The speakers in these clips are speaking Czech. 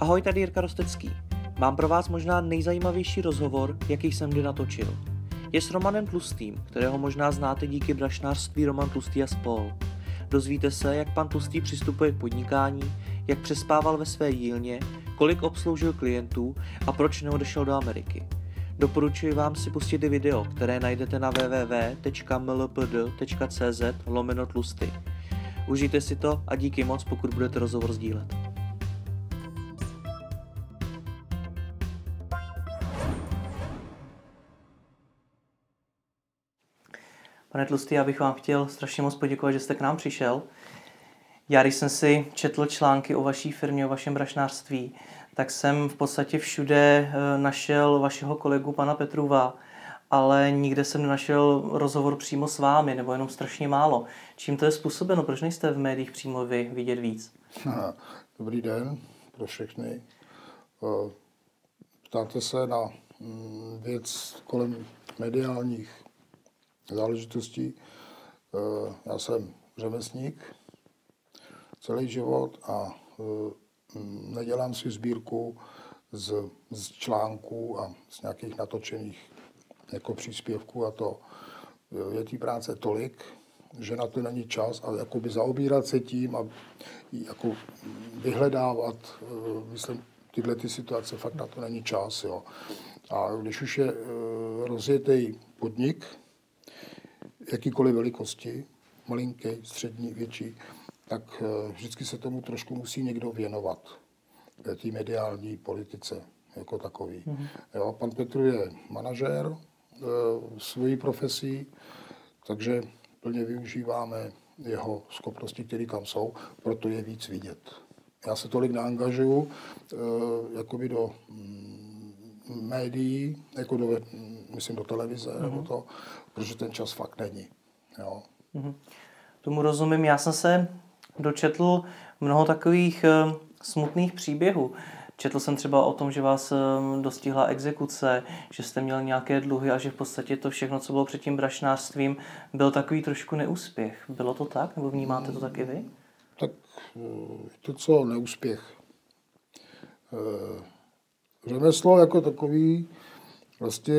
Ahoj, tady Jirka Rostecký. Mám pro vás možná nejzajímavější rozhovor, jaký jsem kdy natočil. Je s Romanem Tlustým, kterého možná znáte díky brašnářství Roman Tlustý a spol. Dozvíte se, jak pan Tlustý přistupuje k podnikání, jak přespával ve své jílně, kolik obsloužil klientů a proč neodešel do Ameriky. Doporučuji vám si pustit i video, které najdete na www.mlpd.cz lomeno tlusty. Užijte si to a díky moc, pokud budete rozhovor sdílet. Pane Tlustý, já bych vám chtěl strašně moc poděkovat, že jste k nám přišel. Já, když jsem si četl články o vaší firmě, o vašem brašnářství, tak jsem v podstatě všude eh, našel vašeho kolegu pana Petruva, ale nikde jsem nenašel rozhovor přímo s vámi, nebo jenom strašně málo. Čím to je způsobeno? Proč nejste v médiích přímo vy vidět víc? Dobrý den pro všechny. Eh, ptáte se na mm, věc kolem mediálních záležitostí. Eh, já jsem řemeslník celý život a eh, nedělám si sbírku z, z článků a z nějakých natočených jako příspěvků a to je té práce tolik, že na to není čas a jakoby zaobírat se tím a jako vyhledávat, eh, myslím, tyhle ty situace, fakt na to není čas. Jo. A když už je rozjetý podnik, jakýkoliv velikosti, malinký, střední, větší, tak eh, vždycky se tomu trošku musí někdo věnovat, eh, té mediální politice jako takový. Mm-hmm. Jo, pan Petr je manažér e, svojí profesí, takže plně využíváme jeho schopnosti, které tam jsou, proto je víc vidět. Já se tolik neangažuju jakoby do mm, médií, jako do, myslím do televize, mm-hmm. nebo to, protože ten čas fakt není. Jo. Mm-hmm. Tomu rozumím. Já jsem se dočetl mnoho takových uh, smutných příběhů. Četl jsem třeba o tom, že vás um, dostihla exekuce, že jste měl nějaké dluhy a že v podstatě to všechno, co bylo před tím brašnářstvím, byl takový trošku neúspěch. Bylo to tak? Nebo vnímáte to taky vy? Tak eh, to, co neúspěch. Řemeslo jako takový vlastně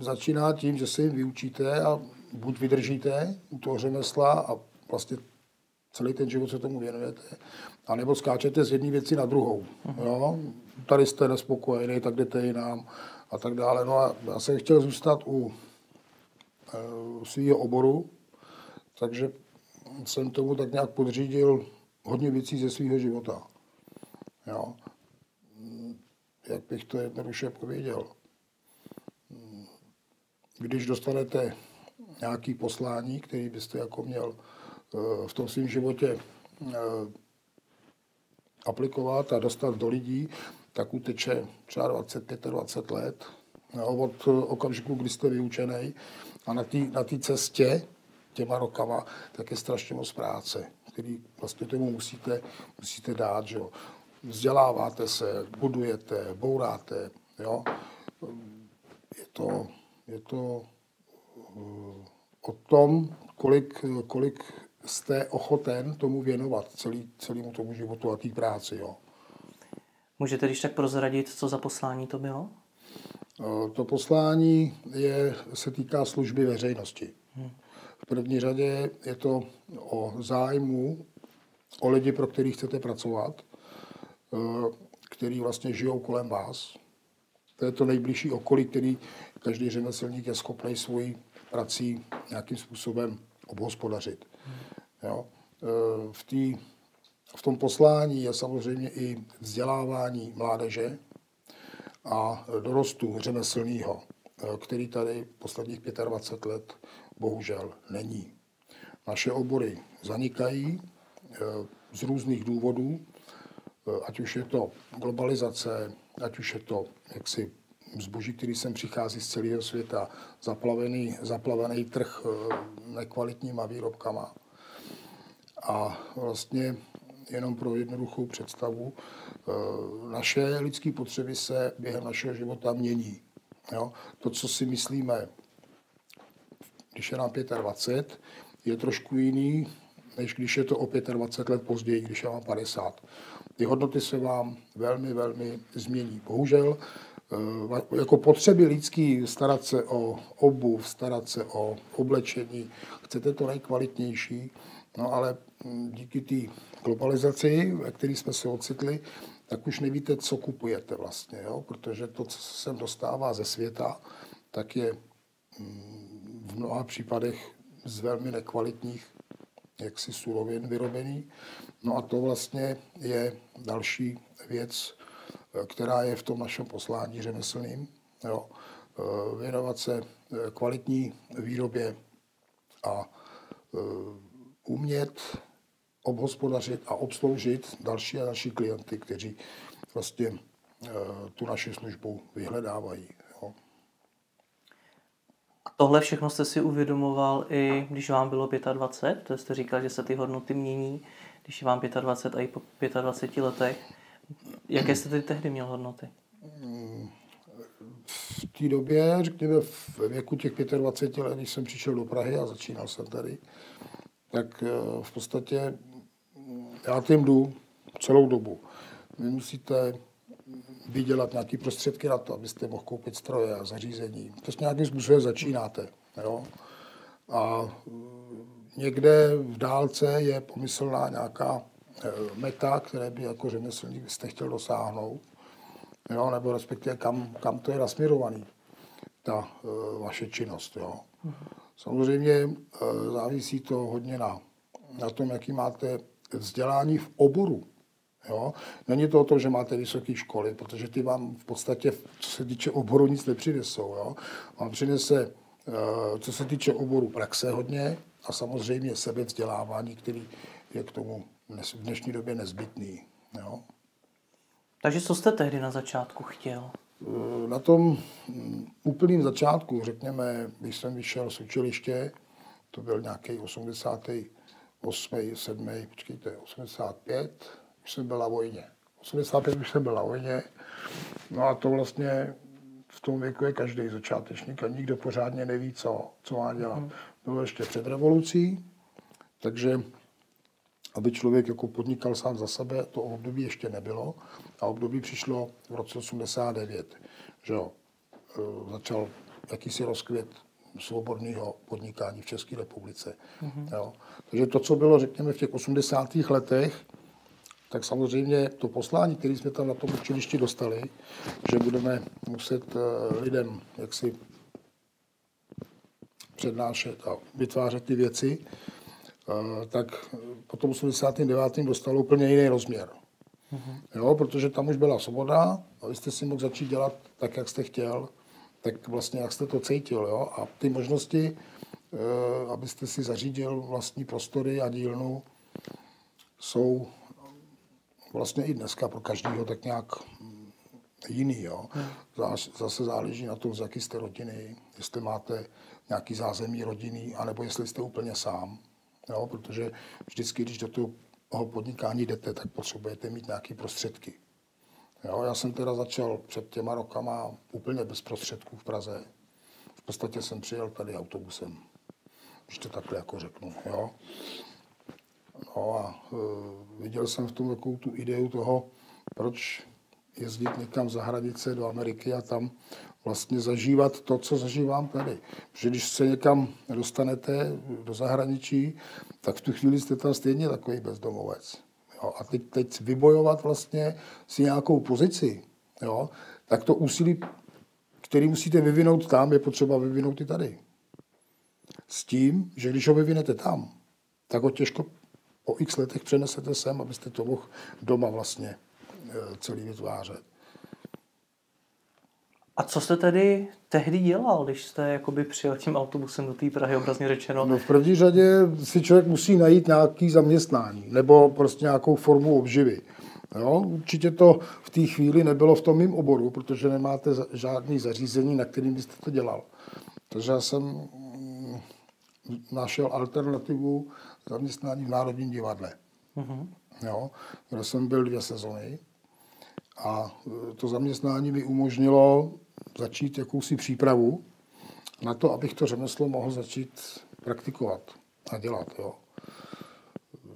začíná tím, že se jim vyučíte a buď vydržíte u toho řemesla a vlastně celý ten život se tomu věnujete, anebo skáčete z jedné věci na druhou. Jo? Tady jste nespokojený, tak jdete jinam a tak dále. No a já jsem chtěl zůstat u e, svého oboru, takže jsem tomu tak nějak podřídil hodně věcí ze svého života. Jo? Jak bych to jednoduše pověděl když dostanete nějaký poslání, který byste jako měl eh, v tom svém životě eh, aplikovat a dostat do lidí, tak uteče třeba 20, 25 let no, od okamžiku, kdy jste vyučený a na té na cestě těma rokama, tak je strašně moc práce, který vlastně tomu musíte, musíte dát, že jo. Vzděláváte se, budujete, bouráte, jo. Je to, je to eh, o tom, kolik, kolik jste ochoten tomu věnovat celý, celému tomu životu a té práci. Jo. Můžete když tak prozradit, co za poslání to bylo? Eh, to poslání je, se týká služby veřejnosti. Hmm. V první řadě je to o zájmu o lidi, pro který chcete pracovat, eh, který vlastně žijou kolem vás. To je to nejbližší okolí, který každý řemeslník je schopný svojí prací nějakým způsobem obhospodařit. Jo. E, v, tý, v tom poslání je samozřejmě i vzdělávání mládeže a dorostu řemeslného, e, který tady posledních 25 let bohužel není. Naše obory zanikají e, z různých důvodů, ať už je to globalizace, ať už je to jaksi zboží, který sem přichází z celého světa, zaplavený, zaplavený trh eh, nekvalitníma výrobkama. A vlastně jenom pro jednoduchou představu, eh, naše lidské potřeby se během našeho života mění. Jo? To, co si myslíme, když je nám 25, je trošku jiný, než když je to o 25 let později, když já mám 50. Ty hodnoty se vám velmi, velmi změní. Bohužel eh, jako potřeby lidský starat se o obuv, starat se o oblečení, chcete to nejkvalitnější, no ale hm, díky té globalizaci, ve které jsme se ocitli, tak už nevíte, co kupujete vlastně, jo? protože to, co se sem dostává ze světa, tak je hm, v mnoha případech z velmi nekvalitních jaksi surovin vyrobený. No a to vlastně je další věc, která je v tom našem poslání řemeslným. Jo. E, věnovat se e, kvalitní výrobě a umět obhospodařit a obsloužit další a další klienty, kteří vlastně tu naši službu vyhledávají. Jo. A tohle všechno jste si uvědomoval i když vám bylo 25? To jste říkal, že se ty hodnoty mění, když je vám 25 a i po 25 letech. Jaké jste tedy tehdy měl hodnoty? V té době, řekněme ve věku těch 25 let, když jsem přišel do Prahy a začínal jsem tady, tak eh, v podstatě já tím jdu celou dobu. Vy musíte vydělat nějaké prostředky na to, abyste mohl koupit stroje a zařízení. To s nějakým způsobem začínáte. Jo? A někde v dálce je pomyslná nějaká e, meta, které by jako řemeslník jste chtěl dosáhnout, jo? nebo respektive kam, kam to je nasměrovaný, ta e, vaše činnost. Jo? Samozřejmě e, závisí to hodně na, na tom, jaký máte vzdělání v oboru. Jo? Není to o tom, že máte vysoké školy, protože ty vám v podstatě, co se týče oboru, nic nepřinesou. Jo? Vám přinese, eh, co se týče oboru, praxe hodně a samozřejmě sebevzdělávání, který je k tomu v dnešní době nezbytný. Jo? Takže co jste tehdy na začátku chtěl? Eh, na tom hm, úplným začátku, řekněme, když jsem vyšel z učiliště, to byl nějaký 88. 7. počkejte, 85, už jsem byl na vojně. 85 už jsem byl na vojně. No a to vlastně v tom věku je každý začátečník a nikdo pořádně neví, co, co má dělat. Mm. Bylo ještě před revolucí, takže aby člověk jako podnikal sám za sebe, to období ještě nebylo. A období přišlo v roce 89, že jo, e, začal jakýsi rozkvět svobodného podnikání v České republice. Mm-hmm. Jo. Takže to, co bylo, řekněme, v těch 80. letech, tak samozřejmě to poslání, které jsme tam na tom učilišti dostali, že budeme muset eh, lidem jaksi přednášet a vytvářet ty věci, eh, tak potom 89. dostalo úplně jiný rozměr. Mm-hmm. Jo, protože tam už byla svoboda a vy jste si mohl začít dělat tak, jak jste chtěl, tak vlastně jak jste to cítil. Jo? A ty možnosti, eh, abyste si zařídil vlastní prostory a dílnu, jsou vlastně i dneska pro každého tak nějak jiný. Jo. Zase záleží na tom, z jaké jste rodiny, jestli máte nějaký zázemí rodiny, anebo jestli jste úplně sám. Jo, protože vždycky, když do toho podnikání jdete, tak potřebujete mít nějaké prostředky. Jo, já jsem teda začal před těma rokama úplně bez prostředků v Praze. V podstatě jsem přijel tady autobusem, když to takhle jako řeknu. Jo. No a e, viděl jsem v tom takovou tu ideu toho, proč jezdit někam za hranice do Ameriky a tam vlastně zažívat to, co zažívám tady. Protože když se někam dostanete do zahraničí, tak v tu chvíli jste tam stejně takový bezdomovec. Jo, a teď, teď vybojovat vlastně si nějakou pozici, jo, tak to úsilí, který musíte vyvinout tam, je potřeba vyvinout i tady. S tím, že když ho vyvinete tam, tak ho těžko po x letech přenesete sem, abyste to mohl doma vlastně e, celý vytvářet. A co jste tedy tehdy dělal, když jste jakoby přijel tím autobusem do té Prahy, obrazně řečeno? No v první řadě si člověk musí najít nějaký zaměstnání nebo prostě nějakou formu obživy. Jo? Určitě to v té chvíli nebylo v tom mým oboru, protože nemáte žádný zařízení, na kterým byste to dělal. Takže já jsem našel alternativu zaměstnání v Národním divadle. Mm-hmm. Jo, kde jsem byl dvě sezony. A e, to zaměstnání mi umožnilo začít jakousi přípravu na to, abych to řemeslo mohl začít praktikovat a dělat. Jo.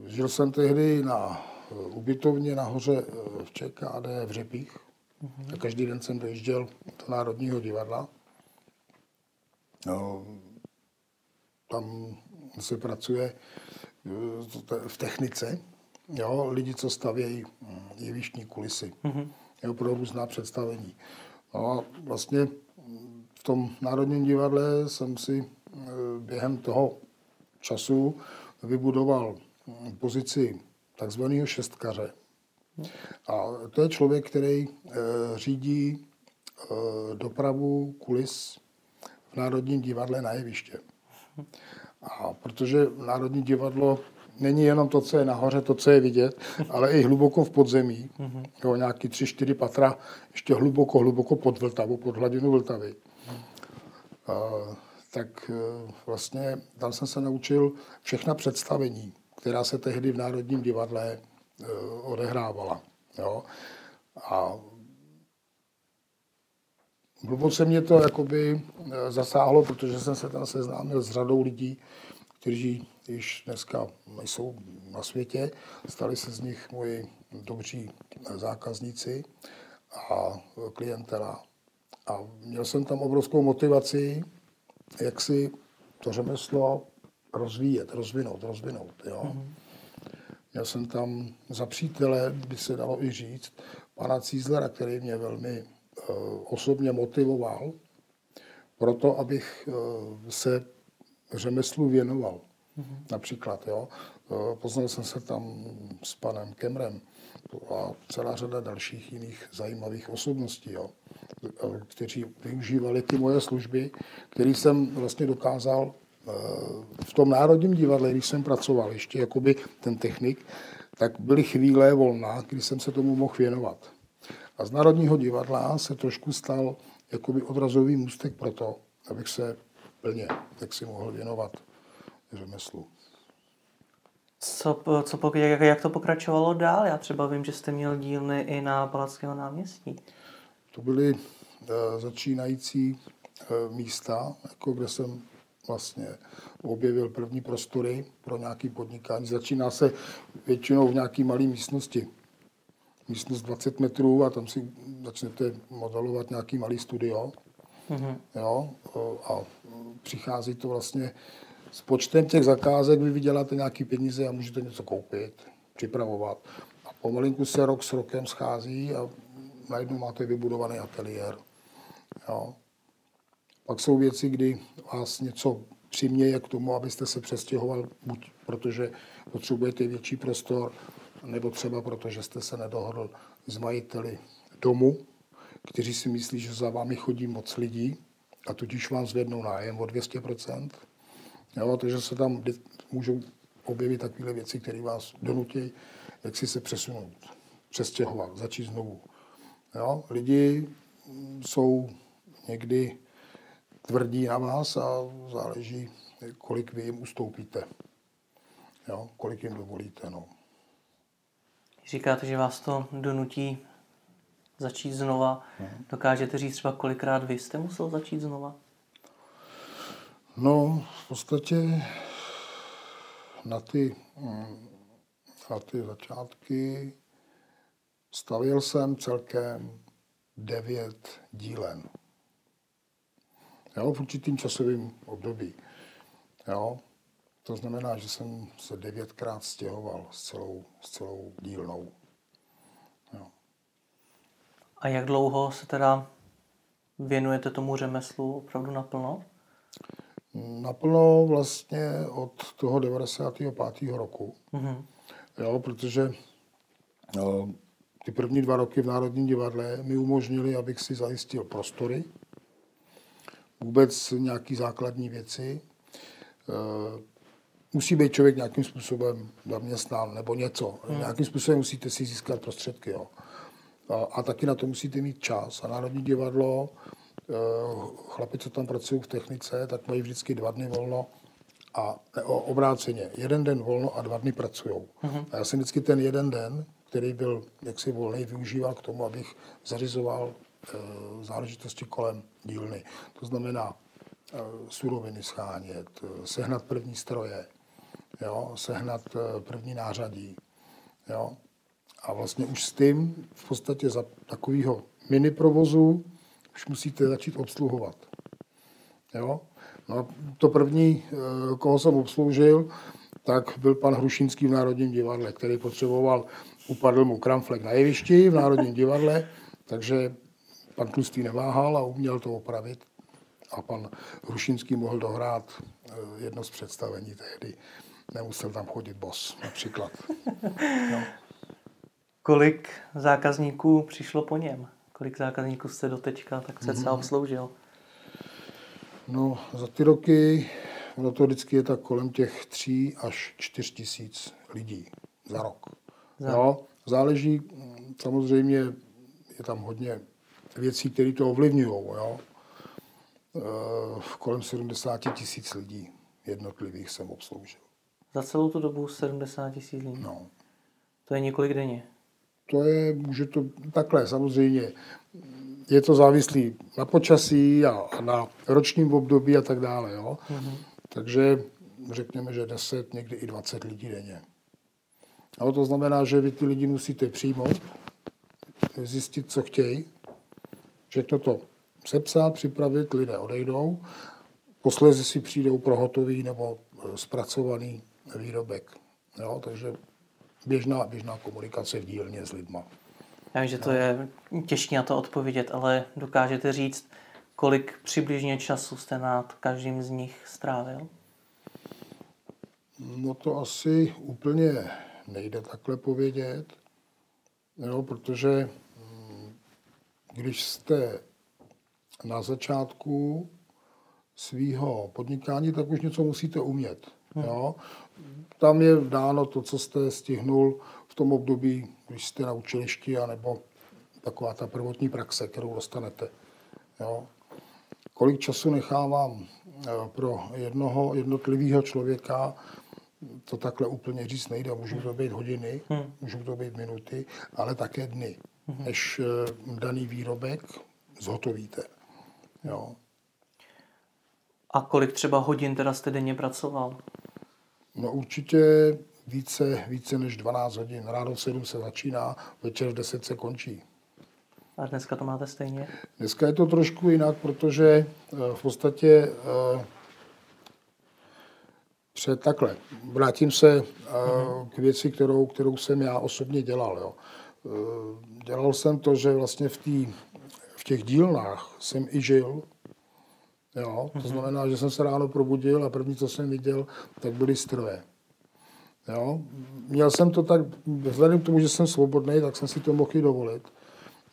žil jsem tehdy na eh, ubytovně nahoře eh, v ČKD v Řepích. Mm-hmm. A každý den jsem dojížděl do Národního divadla. No, tam se pracuje eh, v technice. Jo, lidi, co stavějí hm, jevištní kulisy. Mm-hmm. Jo, pro různá představení. No a vlastně v tom Národním divadle jsem si během toho času vybudoval pozici takzvaného šestkaře. A to je člověk, který eh, řídí eh, dopravu kulis v Národním divadle na jeviště. A protože Národní divadlo není jenom to, co je nahoře, to, co je vidět, ale i hluboko v podzemí. Mm-hmm. Jo, nějaký tři, čtyři patra, ještě hluboko, hluboko pod Vltavu, pod hladinu Vltavy. Mm tak eh, vlastně tam jsem se naučil všechna představení, která se tehdy v Národním divadle eh, odehrávala. Jo? A hluboce mě to jakoby eh, zasáhlo, protože jsem se tam seznámil s řadou lidí, kteří již dneska jsou na světě. Stali se z nich moji dobří zákazníci a klientela. A měl jsem tam obrovskou motivaci, jak si to řemeslo rozvíjet, rozvinout, rozvinout. Jo? Mm-hmm. Měl jsem tam za přítele, by se dalo i říct, pana Cízlera, který mě velmi osobně motivoval proto, abych uh, se řemeslu věnoval. Mm-hmm. Například, jo. Uh, poznal jsem se tam s panem Kemrem a celá řada dalších jiných zajímavých osobností. Jo kteří využívali ty moje služby, který jsem vlastně dokázal eh, v tom Národním divadle, když jsem pracoval ještě jakoby ten technik, tak byly chvíle volná, kdy jsem se tomu mohl věnovat. A z Národního divadla se trošku stal jakoby odrazový můstek pro to, abych se plně tak si mohl věnovat řemeslu. Co, co, jak, jak to pokračovalo dál? Já třeba vím, že jste měl dílny i na Palackého náměstí. To byly uh, začínající uh, místa, jako kde jsem vlastně objevil první prostory pro nějaké podnikání. Začíná se většinou v nějaké malé místnosti. Místnost 20 metrů a tam si začnete modelovat nějaký malý studio. Mm-hmm. Jo, a přichází to vlastně s počtem těch zakázek, vy vyděláte nějaké peníze a můžete něco koupit, připravovat. A pomalinku se rok s rokem schází a najednou máte vybudovaný ateliér. Jo. Pak jsou věci, kdy vás něco přiměje k tomu, abyste se přestěhoval, buď protože potřebujete větší prostor, nebo třeba protože jste se nedohodl s majiteli domu, kteří si myslí, že za vámi chodí moc lidí a tudíž vám zvednou nájem o 200%. Jo, takže se tam můžou objevit takové věci, které vás donutí, jak si se přesunout, přestěhovat, začít znovu. Jo? Lidi jsou někdy tvrdí na vás a záleží, kolik vy jim ustoupíte. Jo? Kolik jim dovolíte. No. Říkáte, že vás to donutí začít znova. Hmm. Dokážete říct třeba, kolikrát vy jste musel začít znova? No, v podstatě na ty, na ty začátky Stavil jsem celkem devět dílen. Jo, v určitým časovým období. Jo. To znamená, že jsem se devětkrát stěhoval s celou, s celou dílnou. Jo. A jak dlouho se teda věnujete tomu řemeslu opravdu naplno? Naplno vlastně od toho 95. roku. Mm-hmm. Jo, protože jo, ty první dva roky v Národním divadle mi umožnili, abych si zajistil prostory, vůbec nějaký základní věci. Eh, musí být člověk nějakým způsobem zaměstnán nebo něco. Hmm. Nějakým způsobem musíte si získat prostředky. Jo. A, a taky na to musíte mít čas. A Národní divadlo, eh, chlapi, co tam pracují v technice, tak mají vždycky dva dny volno a obráceně. Jeden den volno a dva dny pracují. Hmm. A já jsem vždycky ten jeden den který byl jaksi volný, využíval k tomu, abych zařizoval e, záležitosti kolem dílny. To znamená e, suroviny schánět, sehnat první stroje, jo, sehnat eh, první nářadí. Jo. A vlastně už s tím v podstatě za takového mini provozu už musíte začít obsluhovat. Jo. No a to první, eh, koho jsem obsloužil, tak byl pan Hrušínský v Národním divadle, který potřeboval, upadl mu kramflek na jevišti v Národním divadle, takže pan Tlustý neváhal a uměl to opravit. A pan Hrušínský mohl dohrát eh, jedno z představení tehdy. Nemusel tam chodit bos, například. No. Kolik zákazníků přišlo po něm? Kolik zákazníků jste doteďka tak se mm. obsloužil? No, za ty roky, ono to vždycky je tak kolem těch tří až čtyř tisíc lidí za rok. Za. No, záleží, samozřejmě je tam hodně věcí, které to ovlivňují. Jo? E, kolem 70 tisíc lidí jednotlivých jsem obsloužil. Za celou tu dobu 70 tisíc lidí? No. To je několik denně? To je, může to takhle, samozřejmě. Je to závislý na počasí a, a na ročním období a tak dále. Jo? Mm-hmm. Takže řekněme, že 10, někdy i 20 lidí denně. A to znamená, že vy ty lidi musíte přijmout, zjistit, co chtějí, všechno to sepsat, připravit, lidé odejdou, posledně si přijdou pro hotový nebo e, zpracovaný výrobek. Jo, takže běžná, běžná komunikace v dílně s lidma. Já vím, že to je těžké na to odpovědět, ale dokážete říct, kolik přibližně času jste nad každým z nich strávil? No to asi úplně nejde takhle povědět, jo, protože mm, když jste na začátku svého podnikání, tak už něco musíte umět. Hmm. Jo? Tam je dáno to, co jste stihnul v tom období, když jste na učilišti, anebo taková ta prvotní praxe, kterou dostanete. Jo? Kolik času nechávám eh, pro jednoho jednotlivého člověka, to takhle úplně říct nejde. Můžou to být hodiny, hmm. můžou to být minuty, ale také dny, hmm. než eh, daný výrobek zhotovíte. Jo. A kolik třeba hodin teda jste denně pracoval? No určitě více, více než 12 hodin. Ráno v 7 se začíná, večer v 10 se končí. A dneska to máte stejně? Dneska je to trošku jinak, protože eh, v podstatě eh, před takhle. Vrátím se mm-hmm. k věci, kterou, kterou jsem já osobně dělal. Jo. Dělal jsem to, že vlastně v, tý, v těch dílnách jsem i žil, Jo? To mhm. znamená, že jsem se ráno probudil a první, co jsem viděl, tak byly strvé. Jo? Měl jsem to tak, vzhledem k tomu, že jsem svobodný, tak jsem si to mohl i dovolit.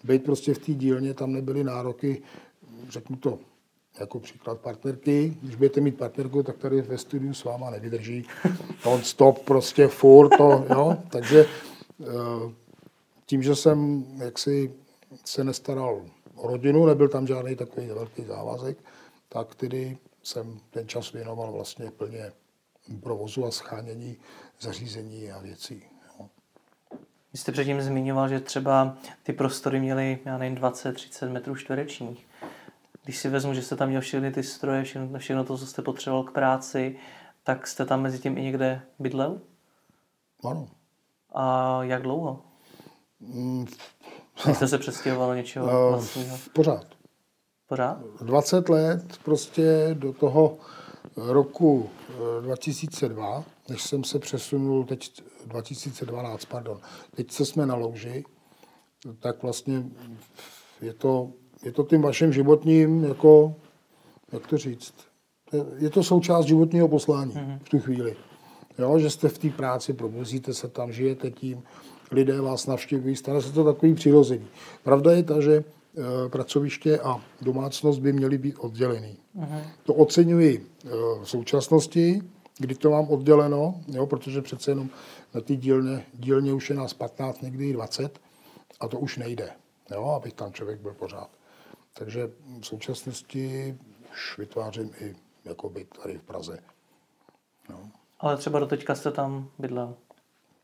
Být prostě v té dílně, tam nebyly nároky, řeknu to jako příklad partnerky. Když budete mít partnerku, tak tady ve studiu s váma nevydrží. On stop prostě furt to, jo. Takže eh, tím, že jsem jaksi se nestaral o rodinu, nebyl tam žádný takový velký závazek, tak tedy jsem ten čas věnoval vlastně plně provozu a schánění zařízení a věcí. Jo. Vy jste předtím zmiňoval, že třeba ty prostory měly, já nevím, 20-30 metrů čtverečních. Když si vezmu, že jste tam měl všechny ty stroje, všechno, všechno to, co jste potřeboval k práci, tak jste tam mezi tím i někde bydlel? Ano. A jak dlouho? Mm. Jste se přestěhoval něčeho uh, vlastního? Pořád. Pořád? 20 let prostě do toho roku 2002, eh, než jsem se přesunul, teď 2012, pardon, teď se jsme na louži, tak vlastně je to, je to tím vaším životním, jako, jak to říct, je to součást životního poslání mm-hmm. v tu chvíli. Jo, že jste v té práci, probuzíte se tam, žijete tím, lidé vás navštěvují, stane se to takový přirozený. Pravda je ta, že Eh, pracoviště a domácnost by měly být oddělený. Uh-huh. To oceňuji eh, v současnosti, kdy to mám odděleno, jo, protože přece jenom na té dílně, dílně už je nás 15, někdy i 20 a to už nejde, jo, abych tam člověk byl pořád. Takže v současnosti už vytvářím i jako byt tady v Praze. Jo. Ale třeba do teďka jste tam bydlel?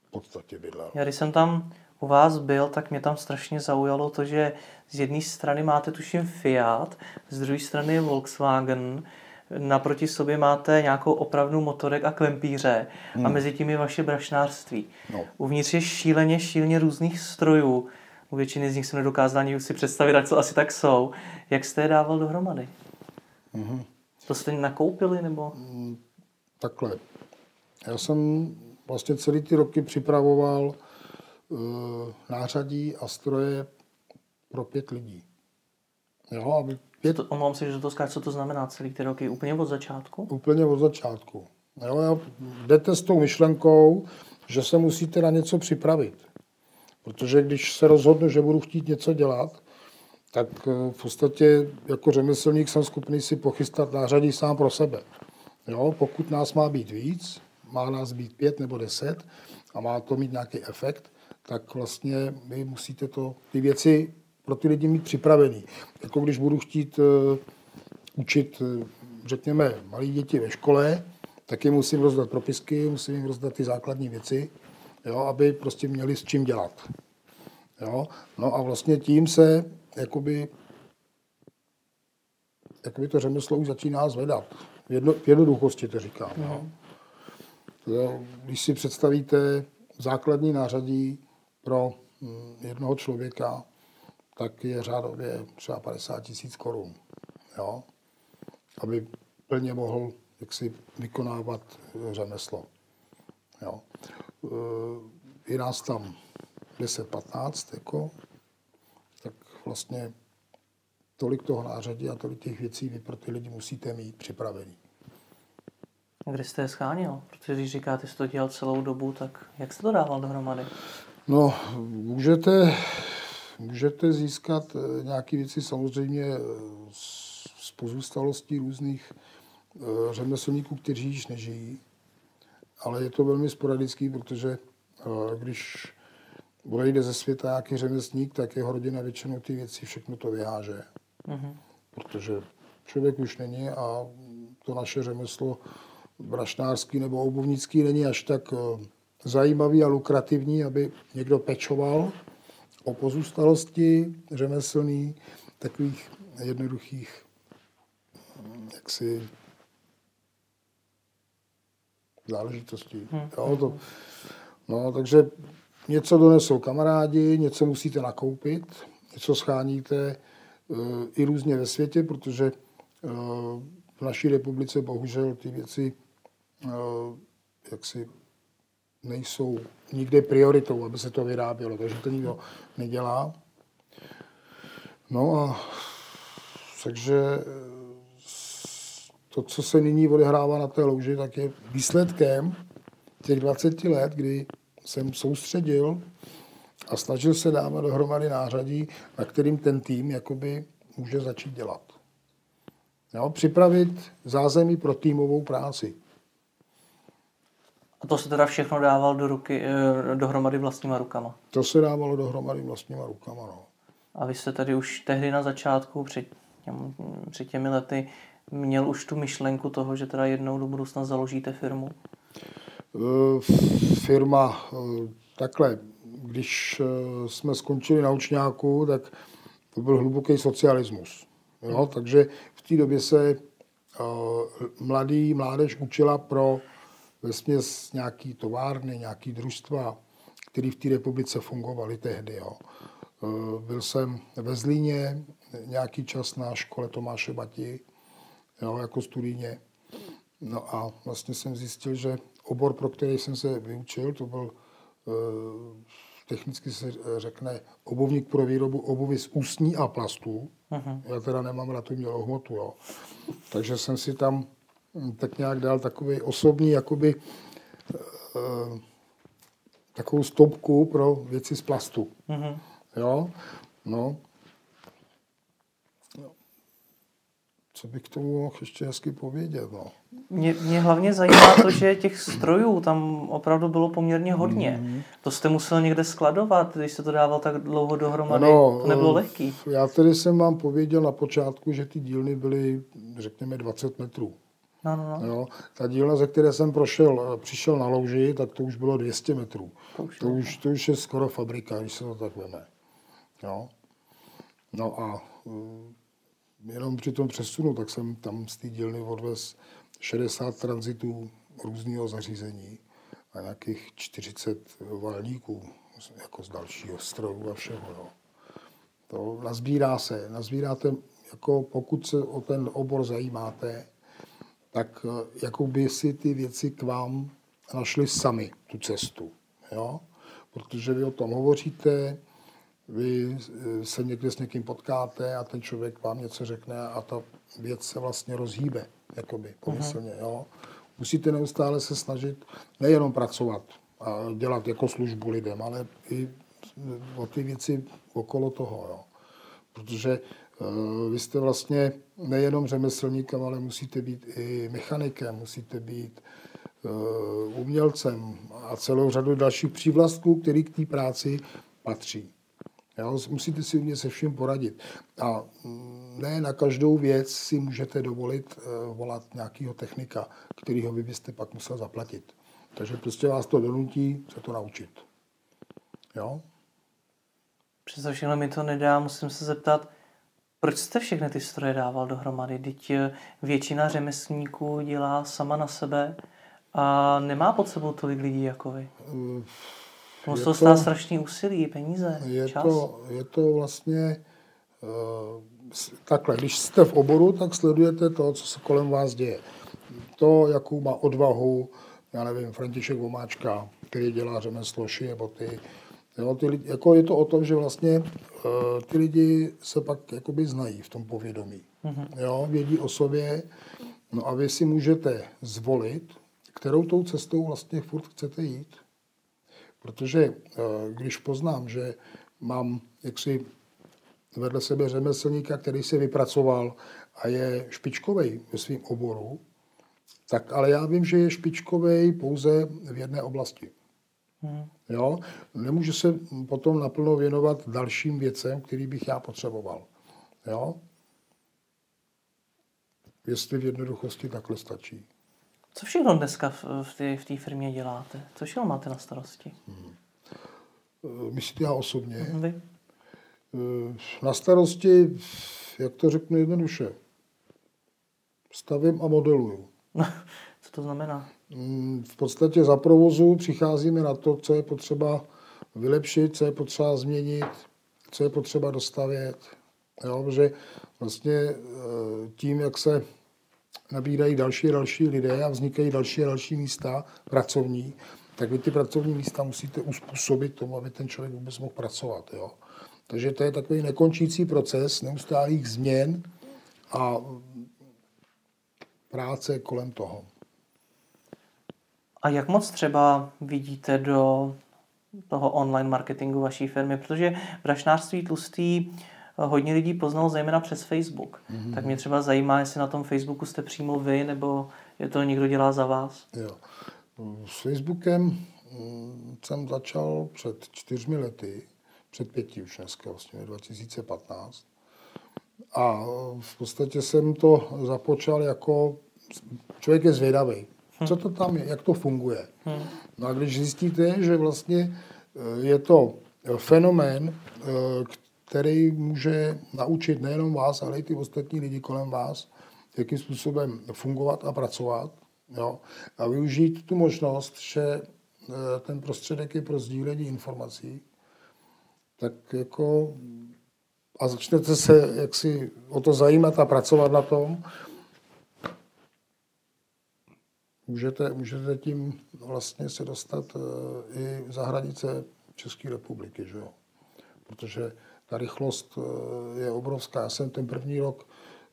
V podstatě bydlel. Já když jsem tam u vás byl, tak mě tam strašně zaujalo to, že z jedné strany máte tuším Fiat, z druhé strany je Volkswagen. naproti sobě máte nějakou opravnou motorek a klempíře hmm. a mezi tím je vaše brašnářství. No. Uvnitř je šíleně, šíleně různých strojů. U většiny z nich jsem nedokázal ani si představit, co asi tak jsou. Jak jste je dával dohromady? Mm-hmm. To jste nakoupili nebo? Mm, takhle. Já jsem vlastně celý ty roky připravoval uh, nářadí a stroje pro pět lidí. Jo, aby pět... To, omlouvám se, že to skáč, co to znamená celý ty roky? Úplně od začátku? Úplně od začátku. Jo, jo, jdete s tou myšlenkou, že se musíte na něco připravit. Protože když se rozhodnu, že budu chtít něco dělat, tak eh, v podstatě jako řemeslník jsem schopný si pochystat nářadí sám pro sebe. Jo, pokud nás má být víc, má nás být pět nebo deset a má to mít nějaký efekt, tak vlastně vy musíte to, ty věci pro ty lidi mít připravený. Jako když budu chtít uh, učit, uh, řekněme, malé děti ve škole, tak jim musím rozdat propisky, musím jim rozdat ty základní věci, jo, aby prostě měli s čím dělat. Jo? No a vlastně tím se jakoby, jakoby to řemeslo už začíná zvedat. V, jedno, v jednoduchosti to říkám. Mm. Jo? To, když si představíte základní nářadí pro hm, jednoho člověka, tak je řádově třeba 50 tisíc korun. Jo? Aby plně mohl jaksi vykonávat eh, řemeslo. Jo? Eh, je nás tam 10-15, jako, tak vlastně tolik toho nářadí a tolik těch věcí vy pro ty lidi musíte mít připravený. Kde jste je schánil? Protože když říkáte, že jste to dělal celou dobu, tak jak jste to dával dohromady? No, můžete, můžete získat eh, nějaké věci samozřejmě eh, z pozůstalostí různých eh, řemeslníků, kteří již nežijí, ale je to velmi sporadický, protože když odejde ze světa nějaký řemeslník, tak jeho rodina většinou ty věci všechno to vyháže. Mm-hmm. Protože člověk už není a to naše řemeslo brašnářský nebo obuvnický není až tak zajímavý a lukrativní, aby někdo pečoval o pozůstalosti řemeslný, takových jednoduchých jaksi záležitostí. Hmm. Jo, to, no, takže něco donesou kamarádi, něco musíte nakoupit, něco scháníte uh, i různě ve světě, protože uh, v naší republice bohužel ty věci uh, jaksi nejsou nikde prioritou, aby se to vyrábělo, takže to nikdo nedělá. No a takže to, co se nyní odehrává na té louži, tak je výsledkem těch 20 let, kdy jsem soustředil a snažil se dávat dohromady nářadí, na kterým ten tým jakoby může začít dělat. Jo, připravit zázemí pro týmovou práci. A to se teda všechno dával do ruky, eh, dohromady vlastníma rukama? To se dávalo dohromady vlastníma rukama, no. A vy jste tady už tehdy na začátku, před, těm, před těmi lety, měl už tu myšlenku toho, že teda jednou do budoucna založíte firmu? Eh, firma eh, takhle, když jsme skončili na učňáku, tak to byl hluboký socialismus. Jo? Takže v té době se mladý mládež učila pro vesměs nějaký továrny, nějaký družstva, které v té republice fungovaly tehdy. Jo. Byl jsem ve Zlíně nějaký čas na škole Tomáše Bati, jo, jako studijně. No a vlastně jsem zjistil, že obor, pro který jsem se vyučil, to byl eh, technicky se řekne obuvník pro výrobu obuvy z ústní a plastů. Uh-huh. Já teda nemám na to mělou hmotu, jo. Takže jsem si tam tak nějak dal takový osobní, jakoby uh, takovou stopku pro věci z plastu. Uh-huh. Jo, no. co bych k tomu mohl ještě hezky povědět. No. Mě, mě hlavně zajímá to, že těch strojů tam opravdu bylo poměrně hodně. Mm-hmm. To jste musel někde skladovat, když se to dával tak dlouho dohromady. No, to nebylo lehký. Já tedy jsem vám pověděl na počátku, že ty dílny byly, řekněme, 20 metrů. No, no, no. Jo, ta dílna, ze které jsem prošel, přišel na louži, tak to už bylo 200 metrů. To už, to už, to už je skoro fabrika, když se to tak veme. Jo. No a jenom při tom přesunu, tak jsem tam z té dílny odvez 60 tranzitů různého zařízení a nějakých 40 valníků jako z dalšího stroju a všeho. Jo. To nazbírá se. Nazbíráte, jako pokud se o ten obor zajímáte, tak jako by si ty věci k vám našli sami, tu cestu. Jo? Protože vy o tom hovoříte, vy se někde s někým potkáte a ten člověk vám něco řekne a ta věc se vlastně rozhýbe, jakoby, pomyslně, jo. Musíte neustále se snažit nejenom pracovat a dělat jako službu lidem, ale i o ty věci okolo toho, jo. Protože vy jste vlastně nejenom řemeslníkem, ale musíte být i mechanikem, musíte být uh, umělcem a celou řadu dalších přívlastků, který k té práci patří. Jo, musíte si umět se vším poradit. A mm, ne na každou věc si můžete dovolit uh, volat nějakého technika, kterýho vy byste pak musel zaplatit. Takže prostě vás to donutí se to naučit. Jo? Přesto všechno mi to nedá, musím se zeptat, proč jste všechny ty stroje dával dohromady? Teď eh, většina řemeslníků dělá sama na sebe a nemá pod sebou tolik lidí jako vy. Musí to stát strašný úsilí, peníze, je čas. To, je to vlastně uh, takhle, když jste v oboru, tak sledujete to, co se kolem vás děje. To, jakou má odvahu, já nevím, František Vomáčka, který dělá řemeslo, šije boty. Jo, ty lidi, jako je to o tom, že vlastně uh, ty lidi se pak jakoby znají v tom povědomí. Mm-hmm. Jo, vědí o sobě. No a vy si můžete zvolit, kterou tou cestou vlastně furt chcete jít. Protože eh, když poznám, že mám jaksi vedle sebe řemeslníka, který se vypracoval a je špičkový ve svém oboru, tak ale já vím, že je špičkový pouze v jedné oblasti. Hmm. Jo? Nemůžu se potom naplno věnovat dalším věcem, který bych já potřeboval. Jo? Jestli v jednoduchosti takhle stačí. Co všechno dneska v té v firmě děláte? Co všechno máte na starosti? Hmm. Myslíte já osobně? Hmm, vy? Eh, na starosti, jak to řeknu jednoduše, stavím a modeluju. Co to znamená? Hmm, v podstatě za provozu přicházíme na to, co je potřeba vylepšit, co je potřeba změnit, co je potřeba dostavět. Jo, protože vlastně eh, tím, jak se nabírají další a další lidé a vznikají další a další místa pracovní, tak vy ty pracovní místa musíte uspůsobit tomu, aby ten člověk vůbec mohl pracovat. Jo. Takže to je takový nekončící proces neustálých změn a práce kolem toho. A jak moc třeba vidíte do toho online marketingu vaší firmy? Protože brašnářství tlustý hodně lidí poznal zejména přes Facebook. Mm-hmm. Tak mě třeba zajímá, jestli na tom Facebooku jste přímo vy, nebo je to někdo dělá za vás? Jo. S Facebookem mm, jsem začal před čtyřmi lety, před pěti už dneska, vlastně 2015. A v podstatě jsem to započal jako, člověk je zvědavý. Co to tam je, jak to funguje. Hm. No a když zjistíte, že vlastně eh, je to fenomén, eh, který může naučit nejenom vás, ale i ty ostatní lidi kolem vás, jakým způsobem fungovat a pracovat. Jo? A využít tu možnost, že eh, ten prostředek je pro sdílení informací, tak jako a začnete se jaksi o to zajímat a pracovat na tom, můžete, můžete tím vlastně se dostat eh, i za hranice České republiky, že jo? Protože ta rychlost eh, je obrovská. Já jsem ten první rok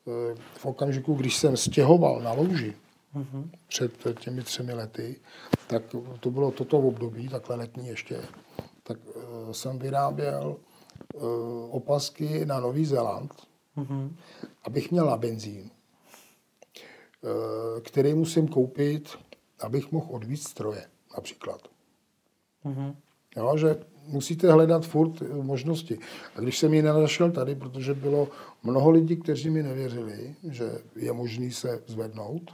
eh, v okamžiku, když jsem stěhoval na louži mm-hmm. před těmi třemi lety, tak to bylo toto období, takhle letní ještě, tak jsem vyráběl opasky na Nový Zéland, mm-hmm. abych měl na benzín, který musím koupit, abych mohl odvíct stroje například. Mm-hmm. Jo, že musíte hledat furt možnosti. A když jsem ji nenašel tady, protože bylo mnoho lidí, kteří mi nevěřili, že je možný se zvednout,